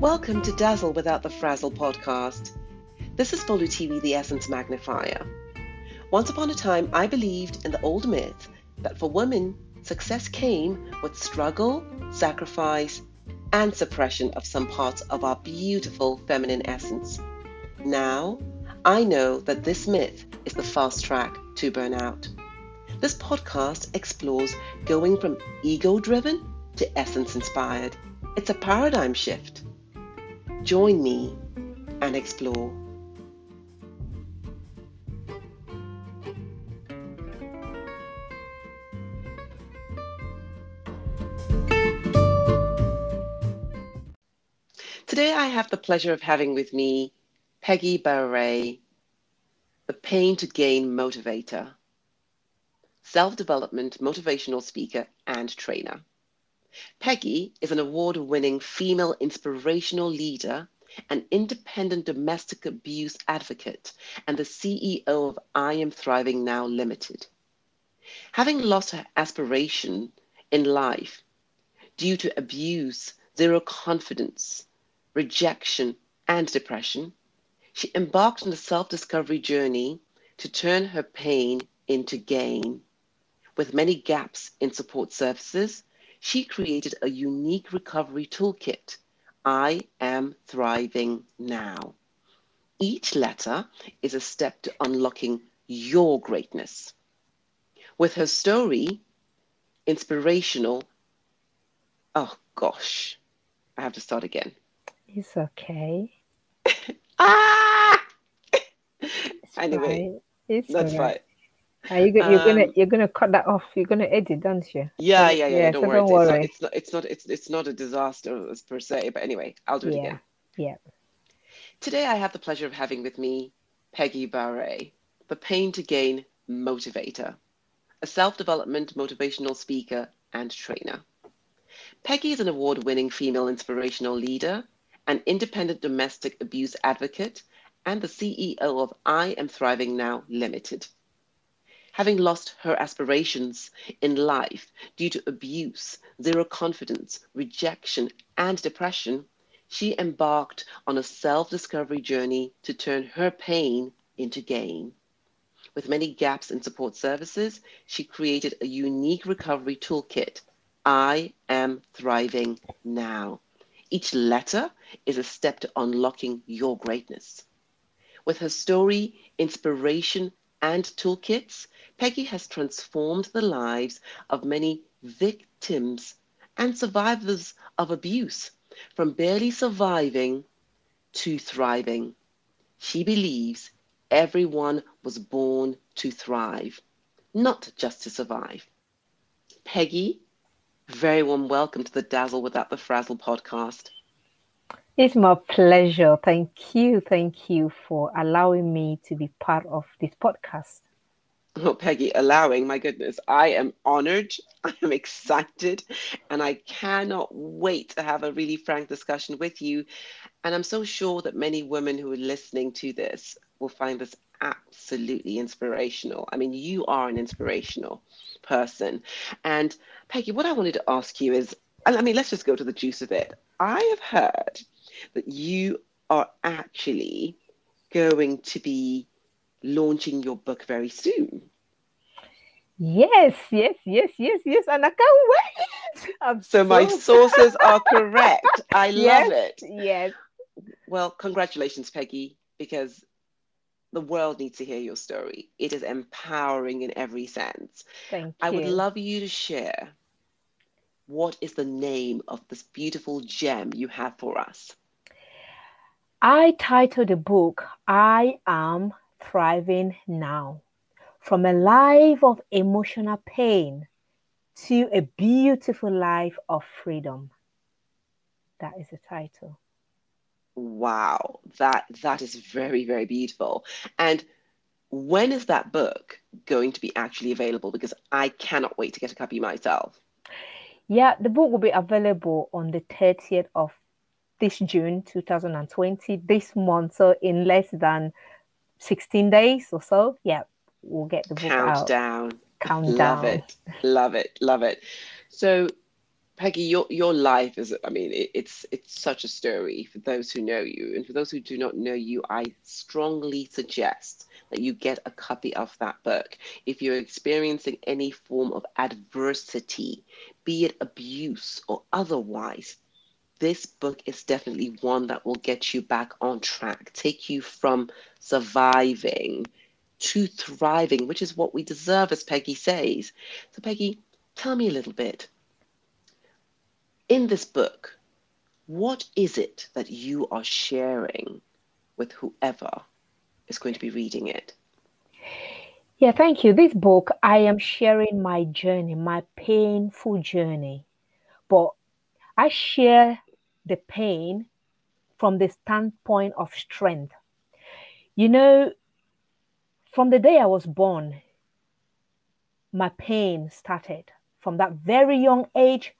Welcome to Dazzle Without the Frazzle podcast. This is Bolu TV, the Essence Magnifier. Once upon a time, I believed in the old myth that for women, success came with struggle, sacrifice, and suppression of some parts of our beautiful feminine essence. Now, I know that this myth is the fast track to burnout. This podcast explores going from ego driven to essence inspired. It's a paradigm shift. Join me and explore. Today, I have the pleasure of having with me Peggy Barre, the Pain to Gain motivator, self development motivational speaker, and trainer. Peggy is an award winning female inspirational leader, an independent domestic abuse advocate, and the CEO of I Am Thriving Now Limited. Having lost her aspiration in life due to abuse, zero confidence, rejection, and depression, she embarked on a self discovery journey to turn her pain into gain. With many gaps in support services, she created a unique recovery toolkit. I am thriving now. Each letter is a step to unlocking your greatness. With her story, inspirational, oh gosh, I have to start again. It's okay. ah! It's Anyway. It's That's all right. Are you you're gonna Um, you're gonna cut that off. You're gonna edit, don't you? Yeah, yeah, yeah. yeah, don't so worry. don't It's, not, worry. it's not. It's not. It's it's not a disaster per se. But anyway, I'll do it Yeah. again. Yeah. Today, I have the pleasure of having with me Peggy Barre, the Pain to Gain motivator, a self-development motivational speaker and trainer. Peggy is an award-winning female inspirational leader, an independent domestic abuse advocate, and the CEO of I Am Thriving Now Limited. Having lost her aspirations in life due to abuse, zero confidence, rejection, and depression, she embarked on a self discovery journey to turn her pain into gain. With many gaps in support services, she created a unique recovery toolkit. I am thriving now. Each letter is a step to unlocking your greatness. With her story, inspiration, and toolkits, Peggy has transformed the lives of many victims and survivors of abuse from barely surviving to thriving. She believes everyone was born to thrive, not just to survive. Peggy, very warm welcome to the Dazzle Without the Frazzle podcast. It's my pleasure. Thank you. Thank you for allowing me to be part of this podcast. Oh, Peggy, allowing, my goodness, I am honored, I am excited, and I cannot wait to have a really frank discussion with you. And I'm so sure that many women who are listening to this will find this absolutely inspirational. I mean, you are an inspirational person. And Peggy, what I wanted to ask you is I I mean, let's just go to the juice of it. I have heard that you are actually going to be launching your book very soon. Yes, yes, yes, yes, yes, and I can't wait. I'm So my sources are correct. I love it. Yes. Well, congratulations, Peggy, because the world needs to hear your story. It is empowering in every sense. Thank you. I would love you to share what is the name of this beautiful gem you have for us. I titled the book I Am Thriving Now From a Life of Emotional Pain to a Beautiful Life of Freedom. That is the title. Wow, that that is very very beautiful. And when is that book going to be actually available? Because I cannot wait to get a copy myself. Yeah, the book will be available on the 30th of this June 2020, this month. So, in less than 16 days or so, yeah, we'll get the book out. Countdown. Countdown. Love it. Love it. Love it. So Peggy, your your life is I mean it, it's it's such a story for those who know you and for those who do not know you I strongly suggest that you get a copy of that book if you're experiencing any form of adversity be it abuse or otherwise this book is definitely one that will get you back on track take you from surviving to thriving which is what we deserve as Peggy says so Peggy tell me a little bit in this book, what is it that you are sharing with whoever is going to be reading it? Yeah, thank you. This book, I am sharing my journey, my painful journey. But I share the pain from the standpoint of strength. You know, from the day I was born, my pain started. From that very young age,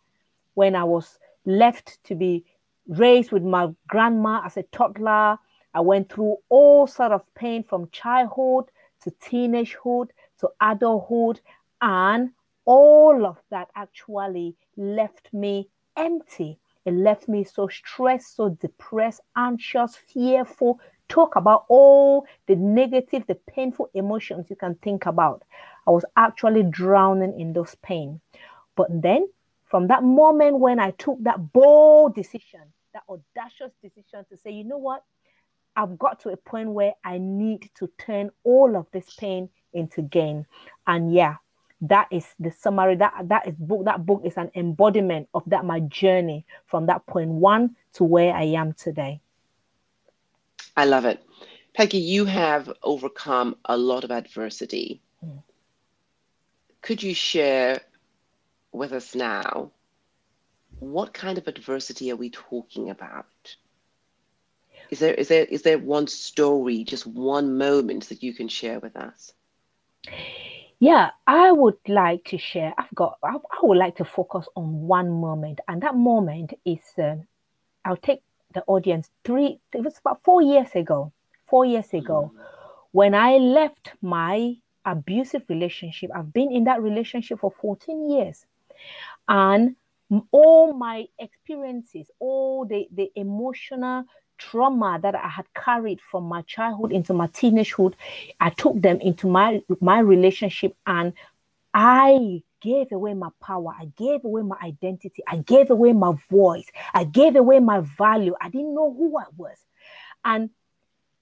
when I was left to be raised with my grandma as a toddler. I went through all sort of pain from childhood to teenagehood to adulthood, and all of that actually left me empty. It left me so stressed, so depressed, anxious, fearful. Talk about all the negative, the painful emotions you can think about. I was actually drowning in those pain. But then from that moment when I took that bold decision, that audacious decision to say, you know what, I've got to a point where I need to turn all of this pain into gain. And yeah, that is the summary. That that is book. That book is an embodiment of that my journey from that point one to where I am today. I love it. Peggy, you have overcome a lot of adversity. Mm. Could you share with us now, what kind of adversity are we talking about? Is there is there is there one story, just one moment that you can share with us? Yeah, I would like to share. I've got. I, I would like to focus on one moment, and that moment is. Um, I'll take the audience three. It was about four years ago. Four years ago, mm. when I left my abusive relationship. I've been in that relationship for 14 years. And all my experiences, all the, the emotional trauma that I had carried from my childhood into my teenagehood, I took them into my my relationship and I gave away my power. I gave away my identity. I gave away my voice. I gave away my value. I didn't know who I was. And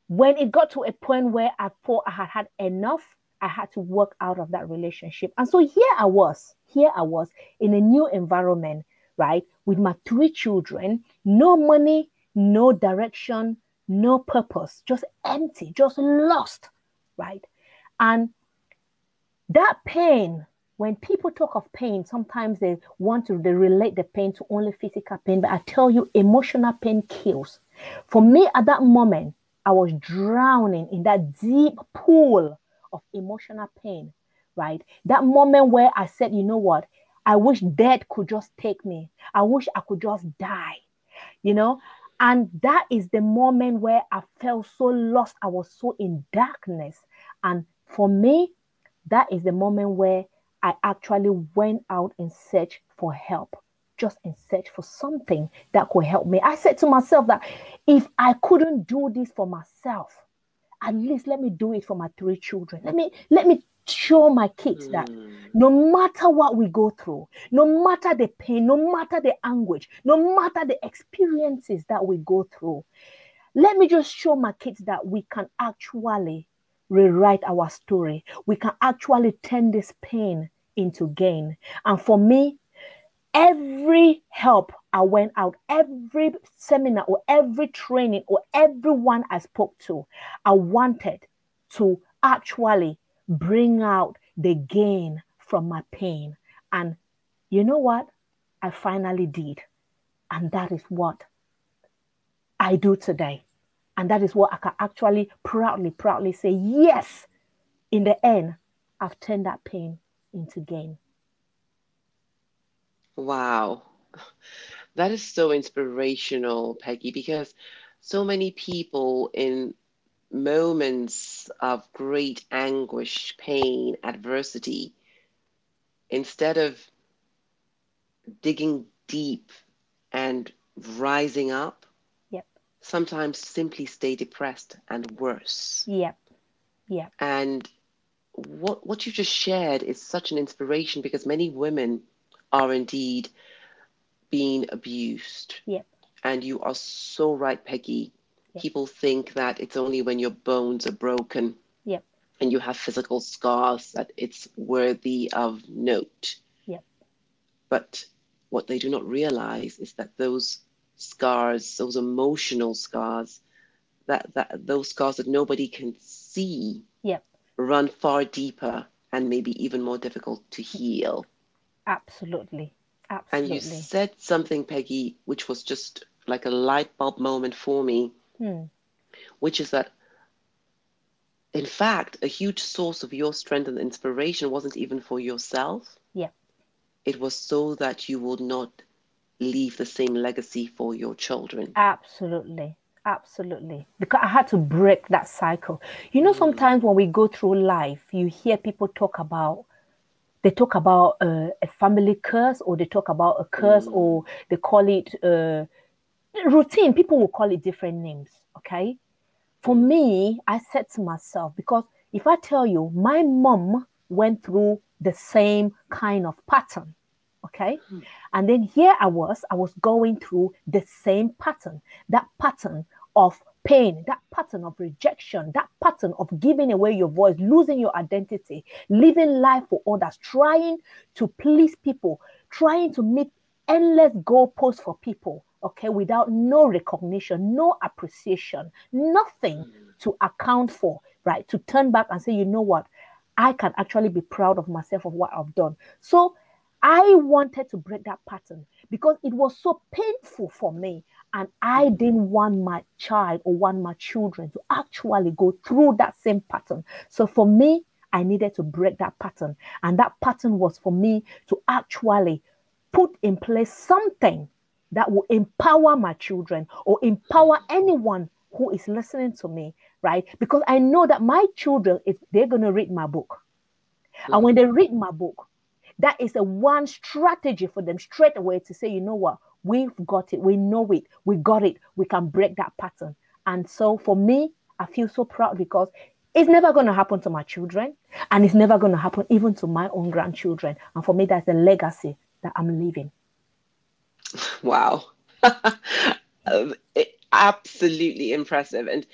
when it got to a point where I thought I had had enough, I had to work out of that relationship. And so here I was here I was in a new environment, right? With my three children, no money, no direction, no purpose, just empty, just lost, right? And that pain, when people talk of pain, sometimes they want to they relate the pain to only physical pain, but I tell you, emotional pain kills. For me, at that moment, I was drowning in that deep pool of emotional pain right? That moment where I said, you know what? I wish death could just take me. I wish I could just die, you know? And that is the moment where I felt so lost. I was so in darkness. And for me, that is the moment where I actually went out in search for help, just in search for something that could help me. I said to myself that if I couldn't do this for myself, at least let me do it for my three children. Let me let me show my kids that hmm. no matter what we go through, no matter the pain, no matter the anguish, no matter the experiences that we go through, let me just show my kids that we can actually rewrite our story. We can actually turn this pain into gain. And for me, every help I went out, every seminar or every training or everyone I spoke to, I wanted to actually bring out the gain from my pain. And you know what? I finally did. And that is what I do today. And that is what I can actually proudly, proudly say, yes, in the end, I've turned that pain into gain. Wow. That is so inspirational, Peggy, because so many people in moments of great anguish, pain, adversity, instead of digging deep and rising up Yep. sometimes simply stay depressed and worse. Yep. Yep. And what what you just shared is such an inspiration because many women are indeed being abused. Yep. And you are so right, Peggy. Yep. People think that it's only when your bones are broken Yep. and you have physical scars that it's worthy of note. Yep. But what they do not realize is that those scars, those emotional scars, that, that those scars that nobody can see Yep. run far deeper and maybe even more difficult to heal. Absolutely. Absolutely. And you said something, Peggy, which was just like a light bulb moment for me, Hmm. which is that, in fact, a huge source of your strength and inspiration wasn't even for yourself. Yeah. It was so that you would not leave the same legacy for your children. Absolutely. Absolutely. Because I had to break that cycle. You know, sometimes when we go through life, you hear people talk about, they talk about uh, a family curse or they talk about a curse Mm. or they call it uh, routine. People will call it different names. Okay. For me, I said to myself, because if I tell you, my mom went through the same kind of pattern. Okay. Hmm. And then here I was, I was going through the same pattern, that pattern of pain, that pattern of rejection, that pattern of giving away your voice, losing your identity, living life for others, trying to please people, trying to meet endless goalposts for people, okay, without no recognition, no appreciation, nothing mm. to account for, right? To turn back and say, you know what? I can actually be proud of myself of what I've done. So I wanted to break that pattern because it was so painful for me. And I mm. didn't want my child or want my children to actually go through that same pattern. So for me, I needed to break that pattern. And that pattern was for me to actually put in place something that will empower my children or empower mm. anyone who is listening to me, right? Because I know that my children, if they're going to read my book, and when they read my book, that is a one strategy for them straight away to say, you know what, we've got it, we know it, we got it, we can break that pattern. And so for me, I feel so proud because it's never going to happen to my children, and it's never going to happen even to my own grandchildren. And for me, that's a legacy that I'm leaving. Wow. Um, it- absolutely impressive. And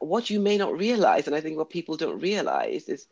what you may not realize, and I think what people don't realize, is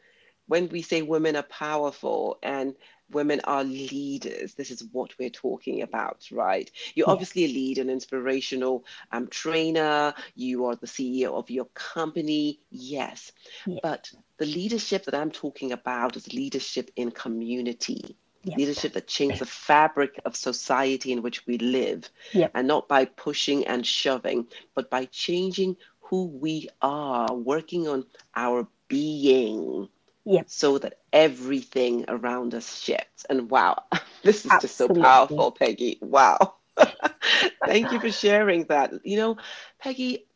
when we say women are powerful and women are leaders, this is what we're talking about, right? You're Yeah. obviously a leader, an inspirational um, trainer, you are the CEO of your company, yes. Yeah. But the leadership that I'm talking about is leadership in community Yep. leadership that changes the fabric of society in which we live. Yep. and not by pushing and shoving but by changing who we are working on our being. Yep. so that everything around us shifts. And wow this is just so powerful peggy. Wow. Thank you for sharing that. You know peggy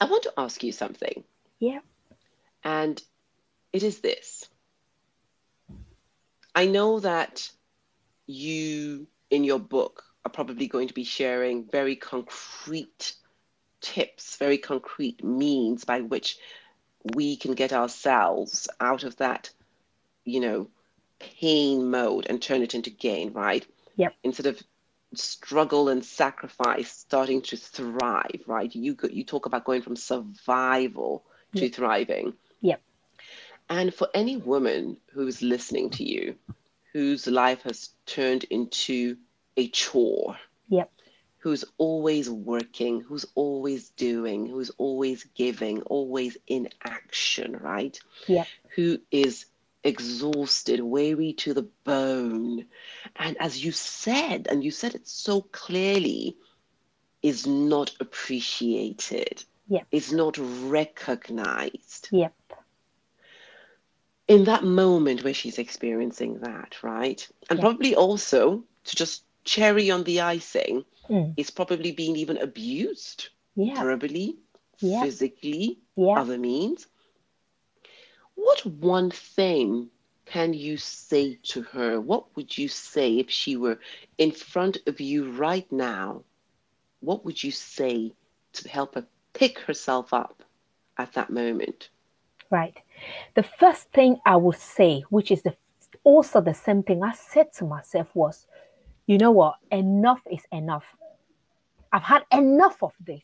i want to ask you something. Yeah. and it is this I know that you, in your book, are probably going to be sharing very concrete tips, very concrete means by which we can get ourselves out of that, you know, pain mode and turn it into gain, right? Yep. Instead of struggle and sacrifice, starting to thrive, right? You go, you talk about going from survival to Yep. thriving. Yep. And for any woman who's listening to you, whose life has turned into a chore, Yep. who's always working, who's always doing, who's always giving, always in action, right? Yep. Who is exhausted, weary to the bone. And as you said, and you said it so clearly, is not appreciated, Yep. is not recognized Yep. In that moment where she's experiencing that, right? And Yeah. probably also to just cherry on the icing Mm. is probably being even abused Yeah. verbally, Yeah. physically, Yeah. other means. What one thing can you say to her? What would you say if she were in front of you right now? What would you say to help her pick herself up at that moment? Right. The first thing I would say, which is the also the same thing I said to myself was, you know what? Enough is enough. I've had enough of this.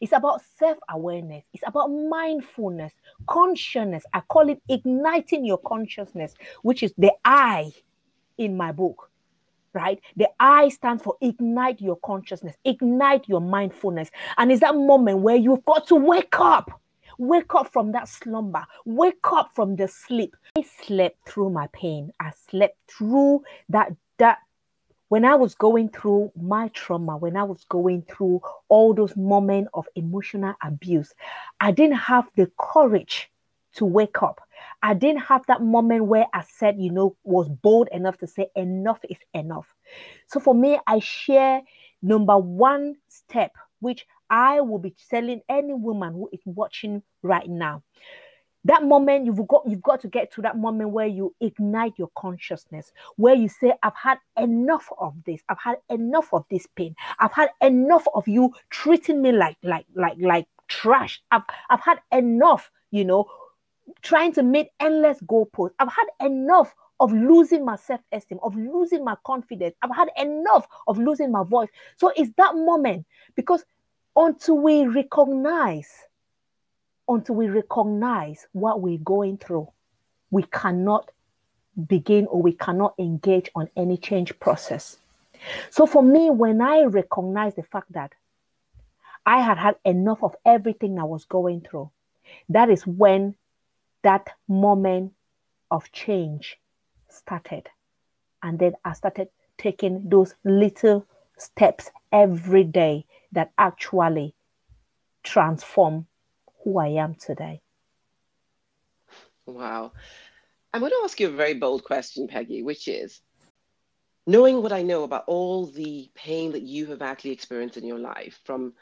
It's about self awareness, it's about mindfulness, consciousness. I call it igniting your consciousness, which is the I in my book, right? The I stands for ignite your consciousness, ignite your mindfulness. And it's that moment where you've got to wake up. Wake up from that slumber. Wake up from the sleep. I slept through my pain. I slept through that that when I was going through my trauma, when I was going through all those moments of emotional abuse, I didn't have the courage to wake up. I didn't have that moment where I said, you know, was bold enough to say, enough is enough. So for me, I share number one step, which I will be telling any woman who is watching right now. That moment you've got you've got to get to that moment where you ignite your consciousness where you say i've had enough of this. I've had enough of this pain. I've had enough of you treating me like like like like trash. I've i've had enough you know trying to meet endless goalposts. I've had enough of losing my self-esteem of losing my confidence. I've had enough of losing my voice. So it's that moment because until we recognize until we recognize what we're going through, we cannot begin or we cannot engage on any change process. So for me, when I recognize the fact that I had had enough of everything I was going through, that is when that moment of change started. And then I started taking those little steps every day that actually transform who I am today. Wow. I'm going to ask you a very bold question, Peggy, which is knowing what I know about all the pain that you have actually experienced in your life, from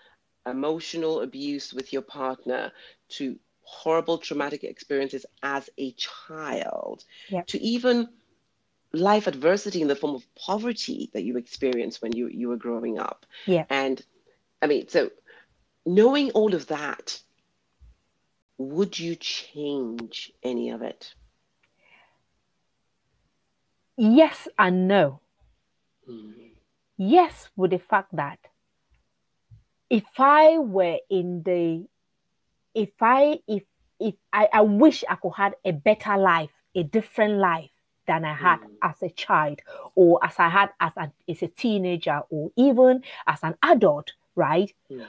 emotional abuse with your partner to horrible traumatic experiences as a child, yep. to even life adversity in the form of poverty that you experienced when you, you were growing up. Yeah. And I mean, so knowing all of that, would you change any of it? Yes and no. Mm. Yes, with the fact that if I were in the, if I, if, if I, I wish I could have a better life, a different life than I had mm. as a child or as I had as a, as a teenager or even as an adult, right? Mm.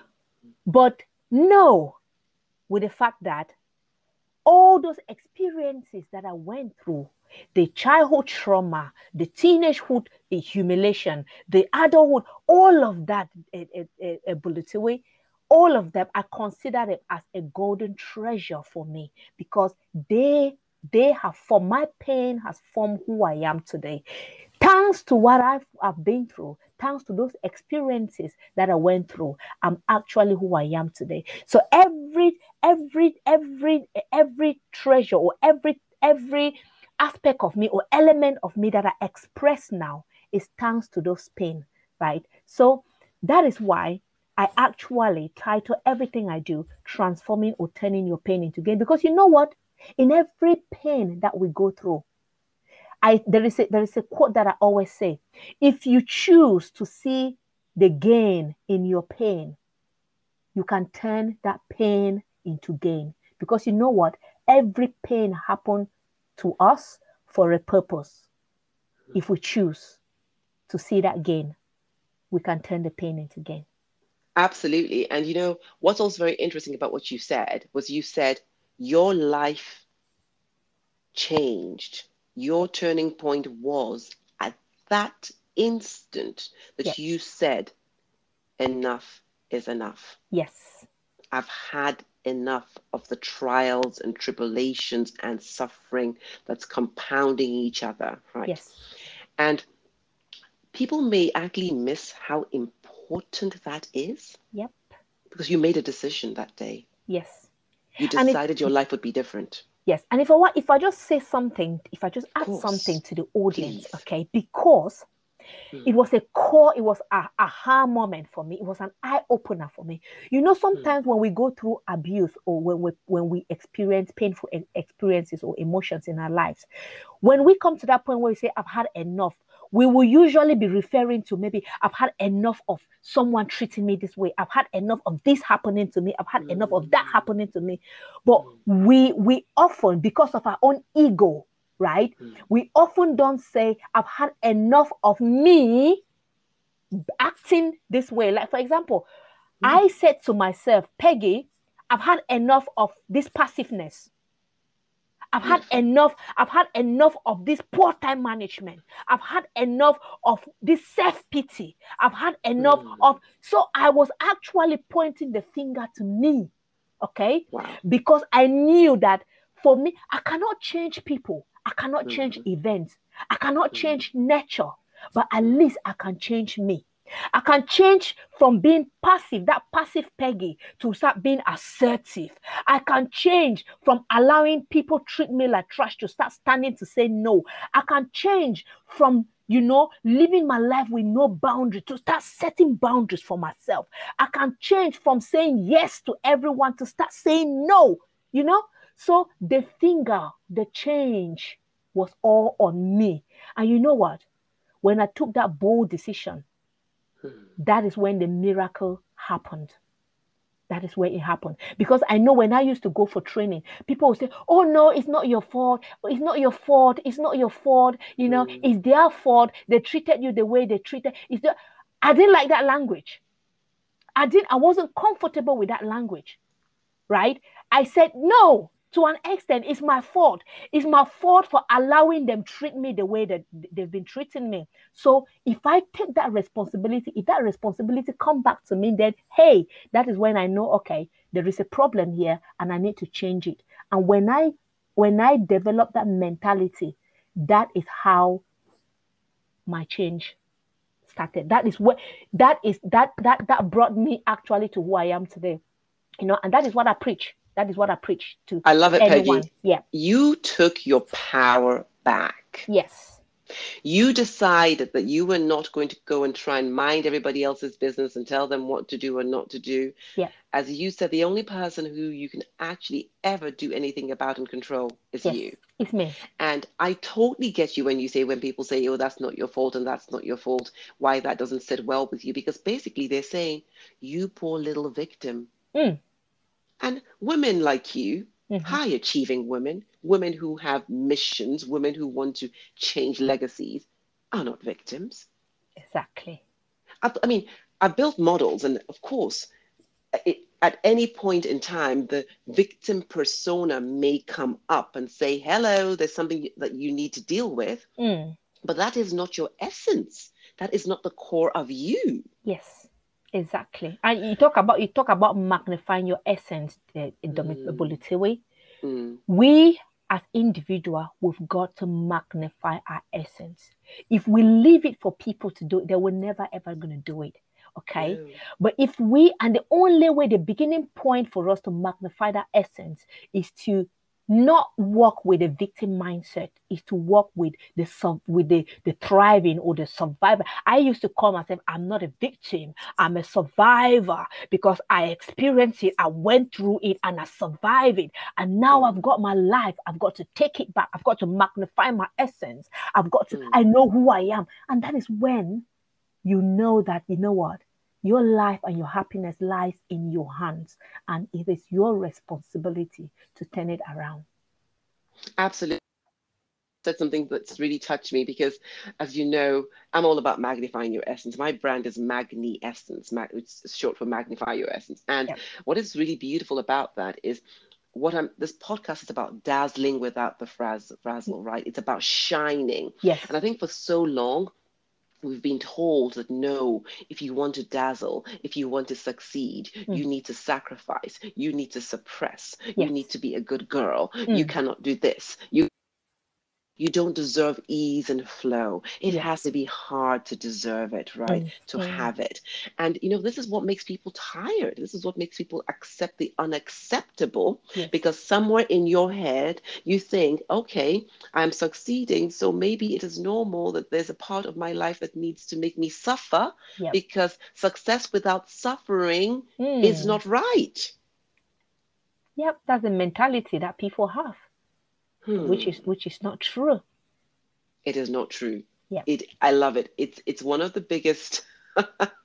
But no, with the fact that all those experiences that I went through the childhood trauma, the teenagehood the humiliation, the adulthood, all of that, eh, eh, eh, ability, all of them, I consider them as a golden treasure for me because they they have formed my pain has formed who I am today. Thanks to what I've, I've been through, thanks to those experiences that I went through, I'm actually who I am today. So every every every every treasure or every every aspect of me or element of me that I express now is thanks to those pain, right? So that is why I actually title everything I do transforming or turning your pain into gain. Because you know what? In every pain that we go through, I there is a there is a quote that I always say: if you choose to see the gain in your pain, you can turn that pain into gain. Because you know what? Every pain happened to us for a purpose. If we choose to see that gain, we can turn the pain into gain. Absolutely. And you know, what's also very interesting about what you said was you said your life changed your turning point was at that instant that yes. you said, enough is enough. Yes. I've had enough of the trials and tribulations and suffering that's compounding each other, right? Yes. And people may actually miss how important that is. Yep. Because you made a decision that day. Yes. You decided it, your life would be different. Yes, and if I want, if I just say something, if I just add something to the audience, Please. okay, because mm. it was a core, it was a aha moment for me. It was an eye opener for me. You know, hmm. sometimes mm. when we go through abuse or when we when we experience painful experiences or emotions in our lives, when we come to that point where we say, "I've had enough," we will usually be referring to maybe I've had enough of someone treating me this way. I've had enough of this happening to me. I've had mm. enough of that happening to me. But mm. we we often, because of our own ego, right? Mm. We often don't say, I've had enough of me acting this way. Like, for example, mm. I said to myself, Peggy, I've had enough of this passiveness. I've had enough. I've had enough of this poor time management. I've had enough of this self pity. I've had enough mm. of. So I was actually pointing the finger to me, okay? Wow. Because I knew that for me, I cannot change people. I cannot change mm. events. I cannot mm. change nature. But at least I can change me. I can change from being passive, that passive Peggy, to start being assertive. I can change from allowing people treat me like trash to start standing to say no. I can change from you know, living my life with no boundary to start setting boundaries for myself. I can change from saying yes to everyone to start saying no, you know. So the finger, the change was all on me. And you know what? When I took that bold decision, that is when the miracle happened. That is where it happened. Because I know when I used to go for training, people would say, Oh, no, it's not your fault. It's not your fault. It's not your fault. You know, mm. it's their fault. They treated you the way they treated. It's the... I didn't like that language. I didn't, I wasn't comfortable with that language. Right? I said, No, to an extent, it's my fault. It's my fault for allowing them treat me the way that they've been treating me. So if I take that responsibility, if that responsibility come back to me, then hey, that is when I know, okay, there is a problem here and I need to change it. And when I when I develop that mentality, that is how my change started. That is what that is that that that brought me actually to who I am today. You know, and that is what I preach that is what I preach to. I love it, anyone. Peggy. Yeah. You took your power back. Yes. You decided that you were not going to go and try and mind everybody else's business and tell them what to do and not to do. Yeah. As you said, the only person who you can actually ever do anything about and control is yes, you. It's me. And I totally get you when you say, when people say, oh, that's not your fault and that's not your fault, why that doesn't sit well with you. Because basically they're saying, you poor little victim. Mm. And women like you, mm-hmm. high achieving women, women who have missions, women who want to change legacies, are not victims. Exactly. I, I mean, I built models, and of course, it, at any point in time, the victim persona may come up and say, Hello, there's something that you need to deal with. Mm. But that is not your essence. That is not the core of you. Yes. Exactly. And you talk about you talk about magnifying your essence uh, in mm. way. Mm. We as individual, we've got to magnify our essence. If we leave it for people to do it, they were never ever gonna do it. Okay. But if we and the only way, the beginning point for us to magnify that essence is to not work with a victim mindset is to work with the sub with the the thriving or the survivor. I used to call myself i'm not a victim i'm a survivor because i experienced it i went through it and i survived it. And now i've got my life i've got to take it back i've got to magnify my essence i've got to mm. i know who i am. And that is when you know that you know what your life and your happiness lies in your hands, and it is your responsibility to turn it around. Absolutely. Said something that's really touched me because, as you know, I'm all about magnifying your essence. My brand is Magni Essence, it's short for magnify your essence. And yep. what is really beautiful about that is what I'm this podcast is about dazzling without the frazzle, mm. right? It's about shining. Yes. And I think for so long we've been told that no, if you want to dazzle, if you want to succeed, mm. you need to sacrifice, you need to suppress, yes. you need to be a good girl, mm. you cannot do this. You you don't deserve ease and flow. It Yes. has to be hard to deserve it, right? To Mhm. have it. And, you know, this is what makes people tired. This is what makes people accept the unacceptable Yes. because somewhere in your head, you think, okay, I'm succeeding. So maybe it is normal that there's a part of my life that needs to make me suffer Yep. because success without suffering is Mm. not right. Yep, that's the mentality that people have, which Hmm. is which is not true. It is not true. Yeah. It I love it. It's it's one of the biggest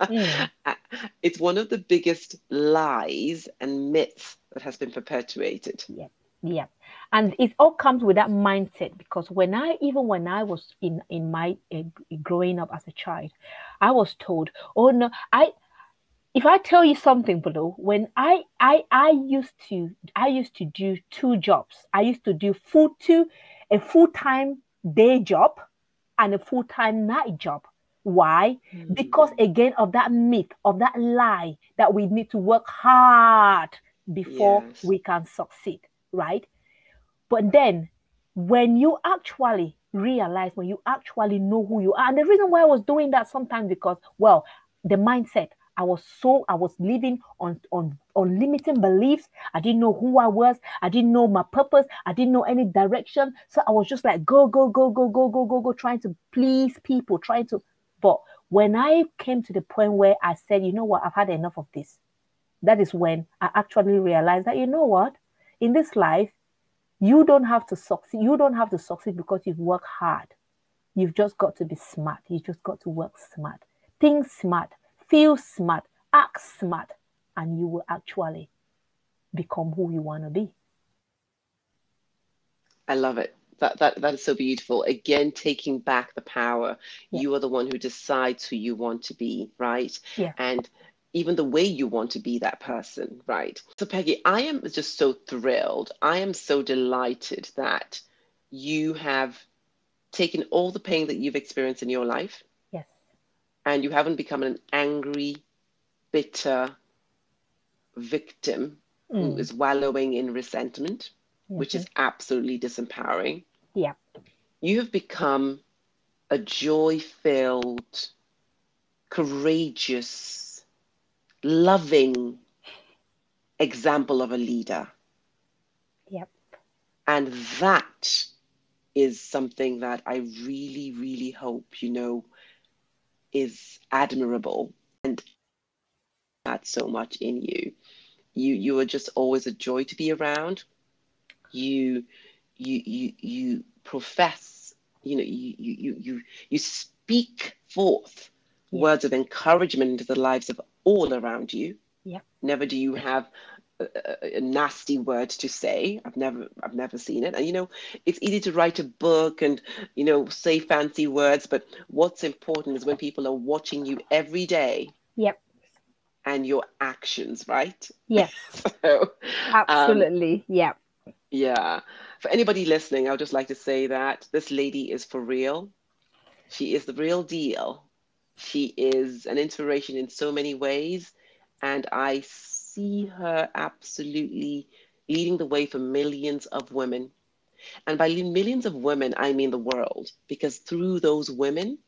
Mm. it's one of the biggest lies and myths that has been perpetuated. Yeah. Yeah, and it all comes with that mindset because when I even when I was in in my uh, growing up as a child, I was told, "Oh no, I." If I tell you something, Bolu, when I I I used to I used to do two jobs. I used to do full two a full time day job and a full time night job. Why? Mm. because again of that myth of that lie that we need to work hard before Yes. we can succeed right but then when you actually realize when you actually know who you are and the reason why i was doing that sometimes because well the mindset i was so i was living on on on limiting beliefs i didn't know who i was i didn't know my purpose i didn't know any direction so i was just like go go go go go go go go trying to please people trying to but when I came to the point where I said, you know what, I've had enough of this, that is when I actually realized that, you know what, in this life, you don't have to succeed. You don't have to succeed because you've worked hard. You've just got to be smart. You just got to work smart. Think smart, feel smart, act smart, and you will actually become who you want to be. I love it. That, that that is so beautiful. Again, taking back the power. Yeah. You are the one who decides who you want to be, right? Yeah. And even the way you want to be that person, right? So Peggy, I am just so thrilled. I am so delighted that you have taken all the pain that you've experienced in your life. And you haven't become an angry, bitter victim who Mm. is wallowing in resentment, which Mhm. is absolutely disempowering. Yeah. You have become a joy filled, courageous, loving example of a leader. Yep. And that is something that I really, really hope, you know, is admirable and that so much in you. You you are just always a joy to be around. You you you you profess, you know, you you you you, you speak forth Yeah. words of encouragement into the lives of all around you. Yeah. Never do you have a, nasty word to say. I've never I've never seen it. And you know, it's easy to write a book and you know say fancy words, but what's important is when people are watching you every day Yep. and your actions, right? Yes. So um, Absolutely. yeah. yeah. For anybody listening, I would just like to say that this lady is for real. She is the real deal. She is an inspiration in so many ways. And I see her absolutely leading the way for millions of women. And by millions of women, I mean the world, because through those women,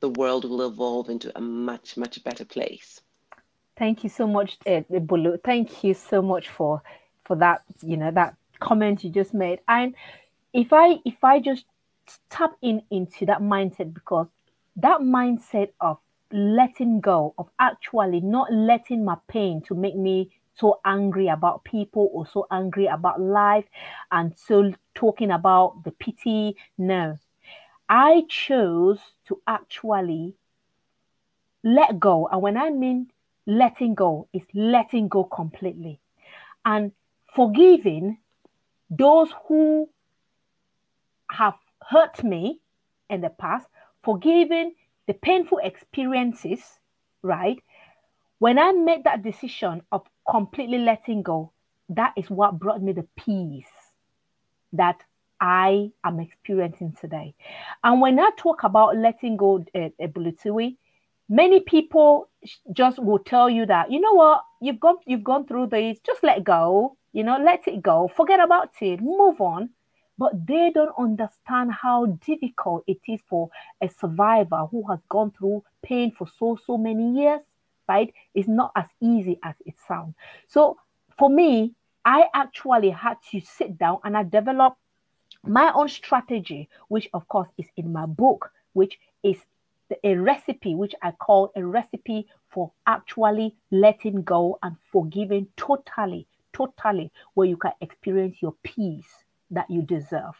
the world will evolve into a much, much better place. Thank you so much, uh, Bulu. Thank you so much for for that. You know that comment you just made. And if I if I just tap in into that mindset because that mindset of letting go of actually not letting my pain to make me so angry about people or so angry about life and so talking about the pity. No. I chose to actually let go. And when i mean letting go is letting go completely. And forgiving those who have hurt me in the past, forgiving the painful experiences, right? When I made that decision of completely letting go, that is what brought me the peace that I am experiencing today. And when I talk about letting go, uh, Bulutui, many people just will tell you that you know what? You've gone you've gone through this. Just let go. You know let it go. Forget about it. Move on but they don't understand how difficult it is for a survivor who has gone through pain for so, so many years, right? It's not as easy as it sounds. So for me, I actually had to sit down and I developed my own strategy, which of course is in my book, which is a recipe, which I call a recipe for actually letting go and forgiving totally, totally, where you can experience your peace that you deserve.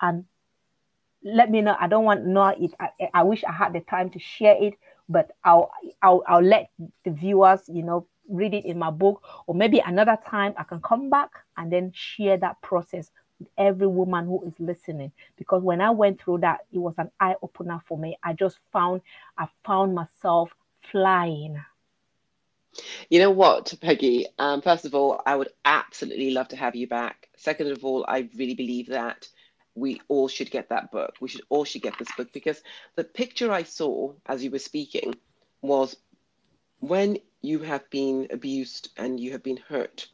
And let me know. I don't want know it. I, I wish I had the time to share it, but I'll I'll I'll let the viewers, you know, read it in my book, or maybe another time I can come back and then share that process with every woman who is listening. Because when I went through that, it was an eye opener for me. I just found I found myself flying. You know what, Peggy? Um, first of all, I would absolutely love to have you back. Second of all, I really believe that we all should get that book. We should all should get this book because the picture I saw as you were speaking was when you have been abused and you have been hurt,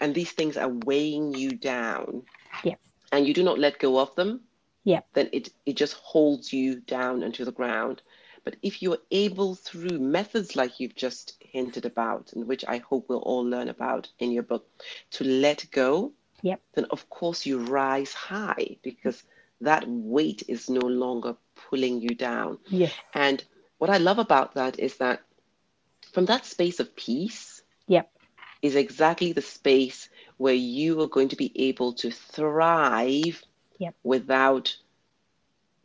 and these things are weighing you down, yeah. and you do not let go of them, yeah. then it, it just holds you down into the ground. But if you're able through methods like you've just hinted about, and which I hope we'll all learn about in your book, to let go, yep. then of course you rise high because that weight is no longer pulling you down. Yes. And what I love about that is that from that space of peace yep. is exactly the space where you are going to be able to thrive yep. without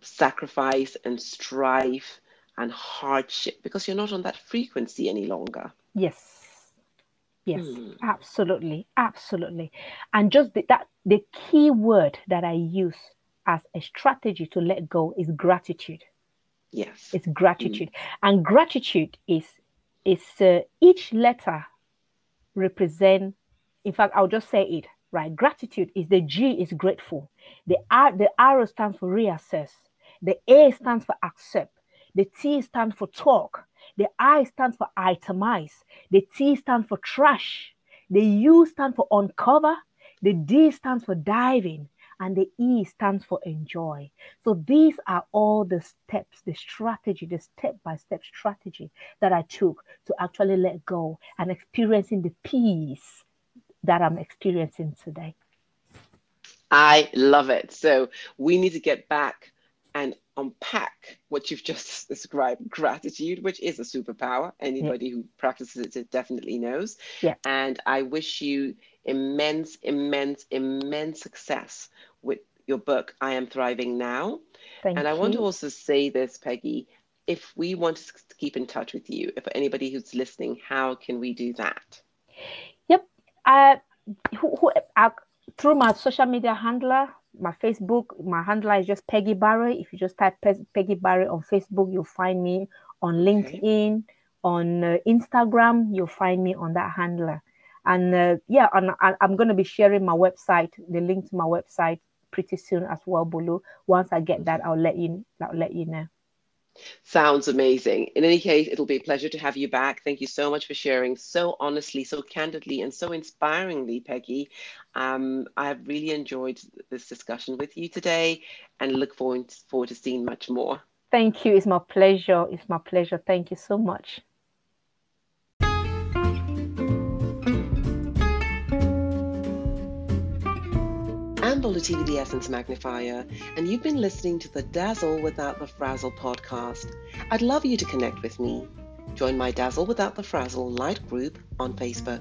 sacrifice and strife and hardship because you're not on that frequency any longer. Yes. Yes, hmm. absolutely, absolutely. And just the, that the key word that I use as a strategy to let go is gratitude. Yes. It's gratitude. Mm. And gratitude is is uh, each letter represent in fact i'll just say it right gratitude is the g is grateful the r the r stands for reassess the a stands for accept the t stands for talk the i stands for itemize the t stands for trash the u stands for uncover the d stands for diving and the E stands for enjoy. So these are all the steps, the strategy, the step by step strategy that I took to actually let go and experiencing the peace that I'm experiencing today. I love it. So we need to get back and unpack what you've just described gratitude, which is a superpower. Anybody yeah. who practices it definitely knows. Yeah. And I wish you immense, immense, immense success with your book, I Am Thriving Now. Thank and I want to also say this, Peggy. If we want to keep in touch with you, if anybody who's listening, how can we do that? Yep. Uh, who, who, uh, through my social media handler, my Facebook, my handler is just Peggy Barry. If you just type Peggy Barry on Facebook, you'll find me on LinkedIn, on uh, Instagram, you'll find me on that handler. And uh, yeah, and I, I'm going to be sharing my website, the link to my website pretty soon as well, Bolu. Once I get that, I'll let you, I'll let you know. Sounds amazing. In any case, it'll be a pleasure to have you back. Thank you so much for sharing so honestly, so candidly, and so inspiringly, Peggy. Um, I have really enjoyed this discussion with you today and look forward, forward to seeing much more. Thank you. It's my pleasure. It's my pleasure. Thank you so much. I'm Bolu the Essence Magnifier, and you've been listening to the Dazzle Without the Frazzle podcast. I'd love you to connect with me. Join my Dazzle Without the Frazzle Light group on Facebook.